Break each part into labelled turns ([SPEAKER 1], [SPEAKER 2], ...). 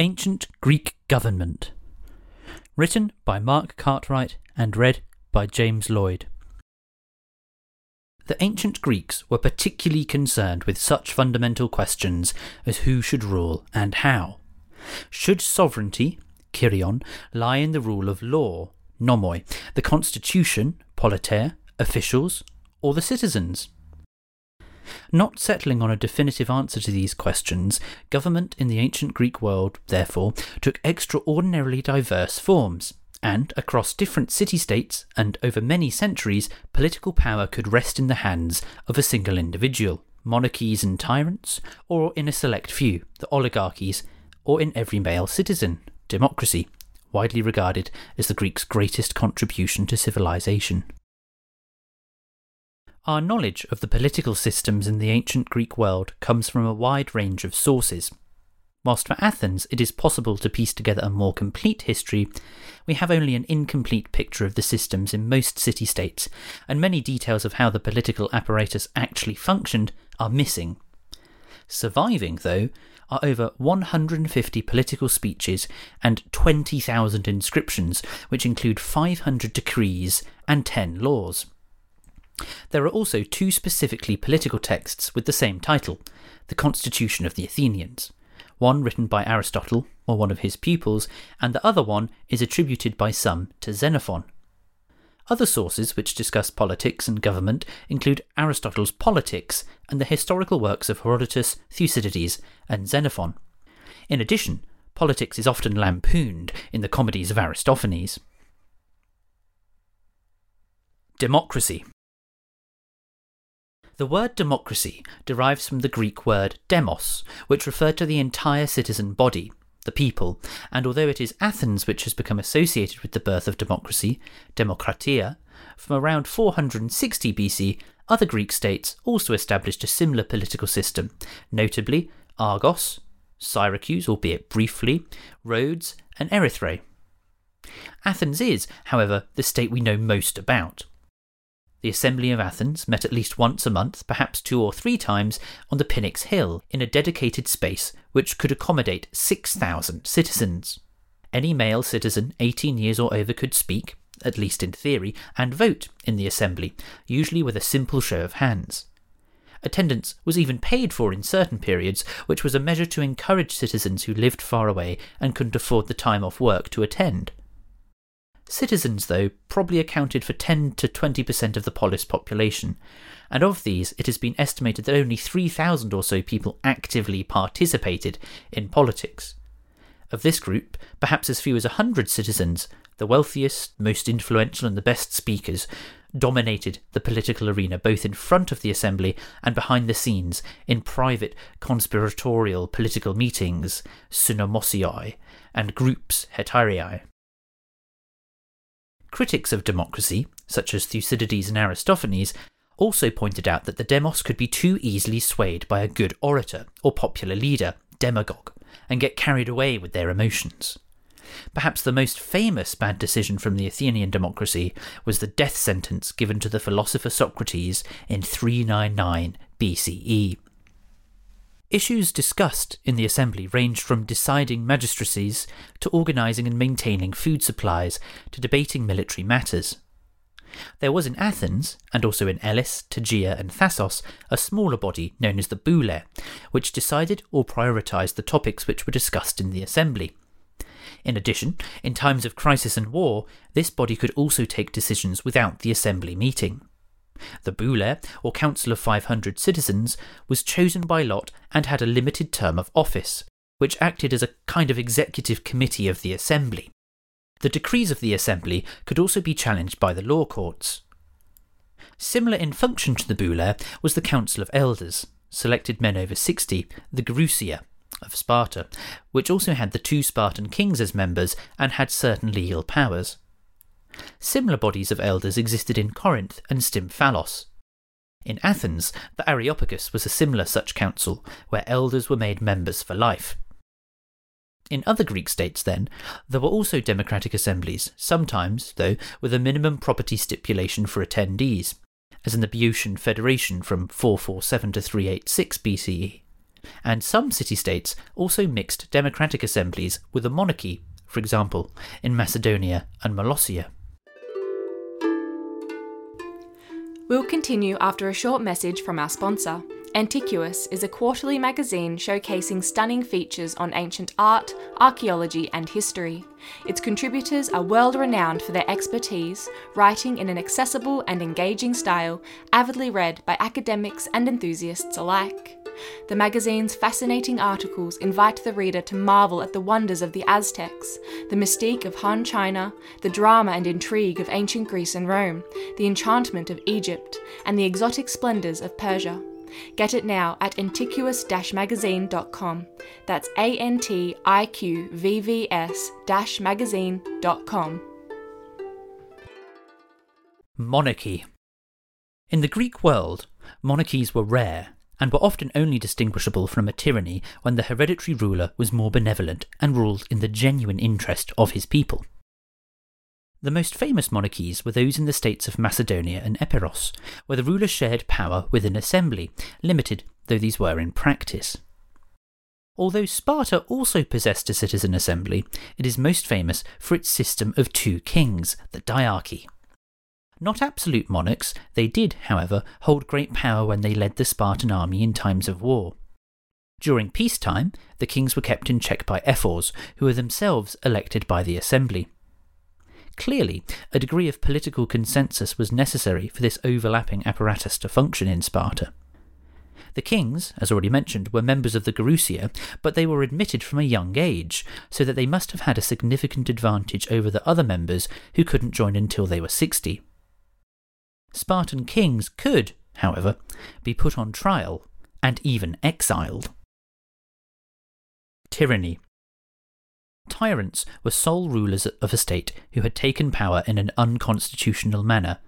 [SPEAKER 1] Ancient Greek Government. Written by Mark Cartwright and read by James Lloyd. The ancient Greeks were particularly concerned with such fundamental questions as who should rule and how. Should sovereignty, Kyrion, lie in the rule of law, nomoi, the constitution, politea, officials, or the citizens? Not settling on a definitive answer to these questions, government in the ancient Greek world, therefore, took extraordinarily diverse forms, and across different city states and over many centuries, political power could rest in the hands of a single individual, monarchies and tyrants, or in a select few, the oligarchies, or in every male citizen, democracy, widely regarded as the Greeks' greatest contribution to civilization. Our knowledge of the political systems in the ancient Greek world comes from a wide range of sources. Whilst for Athens it is possible to piece together a more complete history, we have only an incomplete picture of the systems in most city states, and many details of how the political apparatus actually functioned are missing. Surviving, though, are over 150 political speeches and 20,000 inscriptions, which include 500 decrees and 10 laws. There are also two specifically political texts with the same title the Constitution of the Athenians, one written by Aristotle or one of his pupils, and the other one is attributed by some to Xenophon. Other sources which discuss politics and government include Aristotle's Politics and the historical works of Herodotus, Thucydides, and Xenophon. In addition, politics is often lampooned in the comedies of Aristophanes. Democracy the word democracy derives from the Greek word demos, which referred to the entire citizen body, the people, and although it is Athens which has become associated with the birth of democracy, demokratia, from around 460 BC, other Greek states also established a similar political system, notably Argos, Syracuse, albeit briefly, Rhodes, and Erythrae. Athens is, however, the state we know most about. The Assembly of Athens met at least once a month, perhaps two or three times, on the Pnyx Hill in a dedicated space which could accommodate 6,000 citizens. Any male citizen 18 years or over could speak, at least in theory, and vote in the assembly, usually with a simple show of hands. Attendance was even paid for in certain periods, which was a measure to encourage citizens who lived far away and couldn't afford the time off work to attend. Citizens, though, probably accounted for 10 to 20% of the polis population, and of these it has been estimated that only 3,000 or so people actively participated in politics. Of this group, perhaps as few as 100 citizens, the wealthiest, most influential, and the best speakers, dominated the political arena both in front of the assembly and behind the scenes in private conspiratorial political meetings, synomosiae, and groups hetairai. Critics of democracy, such as Thucydides and Aristophanes, also pointed out that the demos could be too easily swayed by a good orator or popular leader, demagogue, and get carried away with their emotions. Perhaps the most famous bad decision from the Athenian democracy was the death sentence given to the philosopher Socrates in 399 BCE. Issues discussed in the assembly ranged from deciding magistracies to organising and maintaining food supplies to debating military matters. There was in Athens, and also in Elis, Tegea, and Thassos, a smaller body known as the Boule, which decided or prioritised the topics which were discussed in the assembly. In addition, in times of crisis and war, this body could also take decisions without the assembly meeting. The Boule, or Council of 500 Citizens, was chosen by lot and had a limited term of office, which acted as a kind of executive committee of the Assembly. The decrees of the Assembly could also be challenged by the law courts. Similar in function to the Boule was the Council of Elders, selected men over 60, the Gerousia of Sparta, which also had the two Spartan kings as members and had certain legal powers. Similar bodies of elders existed in Corinth and Stymphalos. In Athens, the Areopagus was a similar such council, where elders were made members for life. In other Greek states, then, there were also democratic assemblies, sometimes, though, with a minimum property stipulation for attendees, as in the Boeotian Federation from 447 to 386 BCE. and some city states also mixed democratic assemblies with a monarchy, for example, in Macedonia and Molossia.
[SPEAKER 2] We'll continue after a short message from our sponsor. ANTIQVVS is a quarterly magazine showcasing stunning features on ancient art, archaeology, and history. Its contributors are world renowned for their expertise, writing in an accessible and engaging style, avidly read by academics and enthusiasts alike. The magazine's fascinating articles invite the reader to marvel at the wonders of the Aztecs, the mystique of Han China, the drama and intrigue of ancient Greece and Rome, the enchantment of Egypt, and the exotic splendours of Persia. Get it now at antiquus magazine.com. That's A N T I Q V V S magazine.com.
[SPEAKER 1] Monarchy. In the Greek world, monarchies were rare and were often only distinguishable from a tyranny when the hereditary ruler was more benevolent and ruled in the genuine interest of his people. The most famous monarchies were those in the states of Macedonia and Epirus, where the ruler shared power with an assembly, limited though these were in practice. Although Sparta also possessed a citizen assembly, it is most famous for its system of two kings, the diarchy. Not absolute monarchs, they did, however, hold great power when they led the Spartan army in times of war. During peacetime, the kings were kept in check by ephors, who were themselves elected by the assembly. Clearly, a degree of political consensus was necessary for this overlapping apparatus to function in Sparta. The kings, as already mentioned, were members of the Gerousia, but they were admitted from a young age, so that they must have had a significant advantage over the other members who couldn't join until they were 60. Spartan kings could, however, be put on trial and even exiled. Tyranny. Tyrants were sole rulers of a state who had taken power in an unconstitutional manner,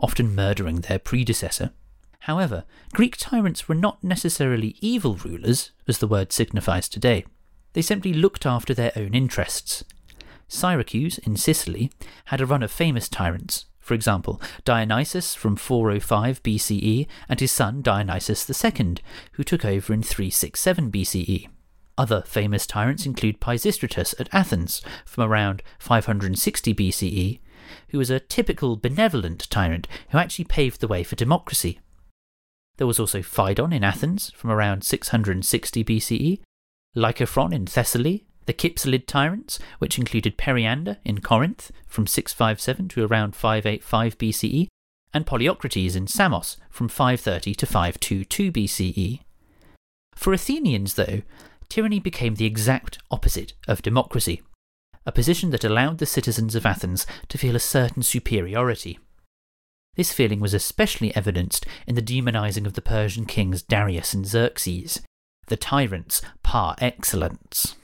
[SPEAKER 1] often murdering their predecessor. However, Greek tyrants were not necessarily evil rulers, as the word signifies today. They simply looked after their own interests. Syracuse, in Sicily, had a run of famous tyrants, for example, Dionysius from 405 BCE and his son Dionysius II, who took over in 367 BCE. Other famous tyrants include Pisistratus at Athens from around 560 BCE, who was a typical benevolent tyrant who actually paved the way for democracy. There was also Phidon in Athens from around 660 BCE, Lycophron in Thessaly the Kypselid tyrants, which included Periander in Corinth from 657 to around 585 BCE, and Polycrates in Samos from 530 to 522 BCE. For Athenians, though, tyranny became the exact opposite of democracy, a position that allowed the citizens of Athens to feel a certain superiority. This feeling was especially evidenced in the demonizing of the Persian kings Darius and Xerxes, the tyrants par excellence.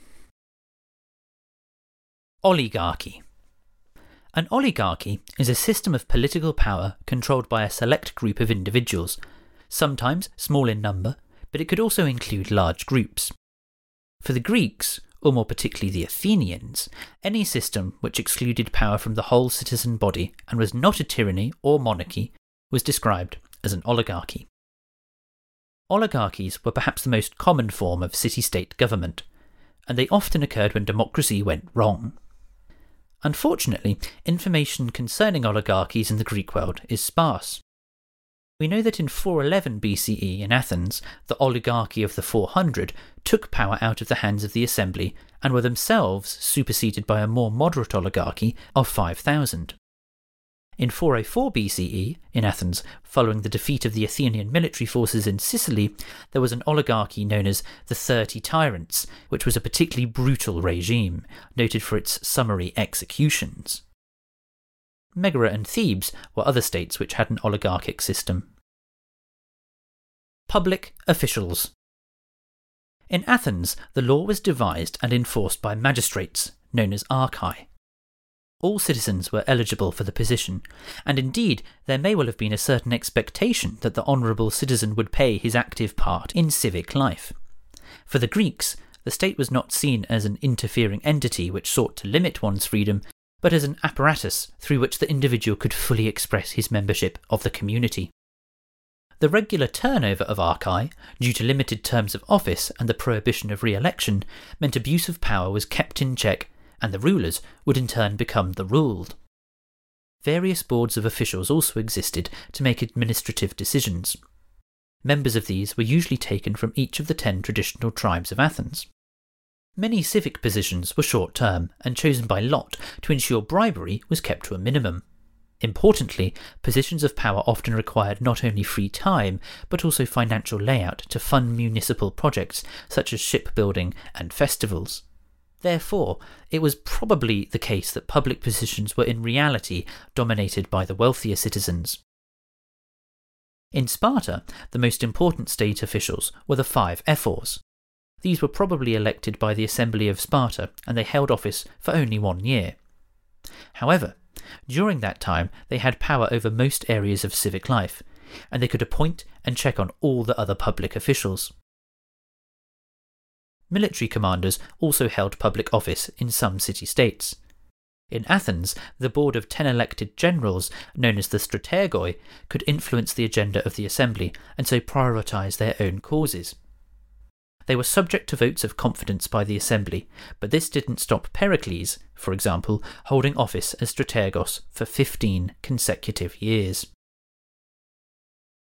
[SPEAKER 1] Oligarchy. An oligarchy is a system of political power controlled by a select group of individuals, sometimes small in number, but it could also include large groups. For the Greeks, or more particularly the Athenians, any system which excluded power from the whole citizen body and was not a tyranny or monarchy was described as an oligarchy. Oligarchies were perhaps the most common form of city state government, and they often occurred when democracy went wrong. Unfortunately, information concerning oligarchies in the Greek world is sparse. We know that in 411 BCE in Athens, the oligarchy of the 400 took power out of the hands of the assembly and were themselves superseded by a more moderate oligarchy of 5,000. In 404 BCE, in Athens, following the defeat of the Athenian military forces in Sicily, there was an oligarchy known as the Thirty Tyrants, which was a particularly brutal regime, noted for its summary executions. Megara and Thebes were other states which had an oligarchic system. Public officials. In Athens, the law was devised and enforced by magistrates, known as archai all citizens were eligible for the position, and indeed there may well have been a certain expectation that the honourable citizen would pay his active part in civic life. For the Greeks, the state was not seen as an interfering entity which sought to limit one's freedom, but as an apparatus through which the individual could fully express his membership of the community. The regular turnover of archai, due to limited terms of office and the prohibition of re election, meant abuse of power was kept in check, and the rulers would in turn become the ruled. Various boards of officials also existed to make administrative decisions. Members of these were usually taken from each of the ten traditional tribes of Athens. Many civic positions were short term and chosen by lot to ensure bribery was kept to a minimum. Importantly, positions of power often required not only free time, but also financial layout to fund municipal projects such as shipbuilding and festivals. Therefore, it was probably the case that public positions were in reality dominated by the wealthier citizens. In Sparta, the most important state officials were the five ephors. These were probably elected by the Assembly of Sparta, and they held office for only one year. However, during that time they had power over most areas of civic life, and they could appoint and check on all the other public officials. Military commanders also held public office in some city states. In Athens, the board of ten elected generals, known as the strategoi, could influence the agenda of the assembly and so prioritise their own causes. They were subject to votes of confidence by the assembly, but this didn't stop Pericles, for example, holding office as strategos for 15 consecutive years.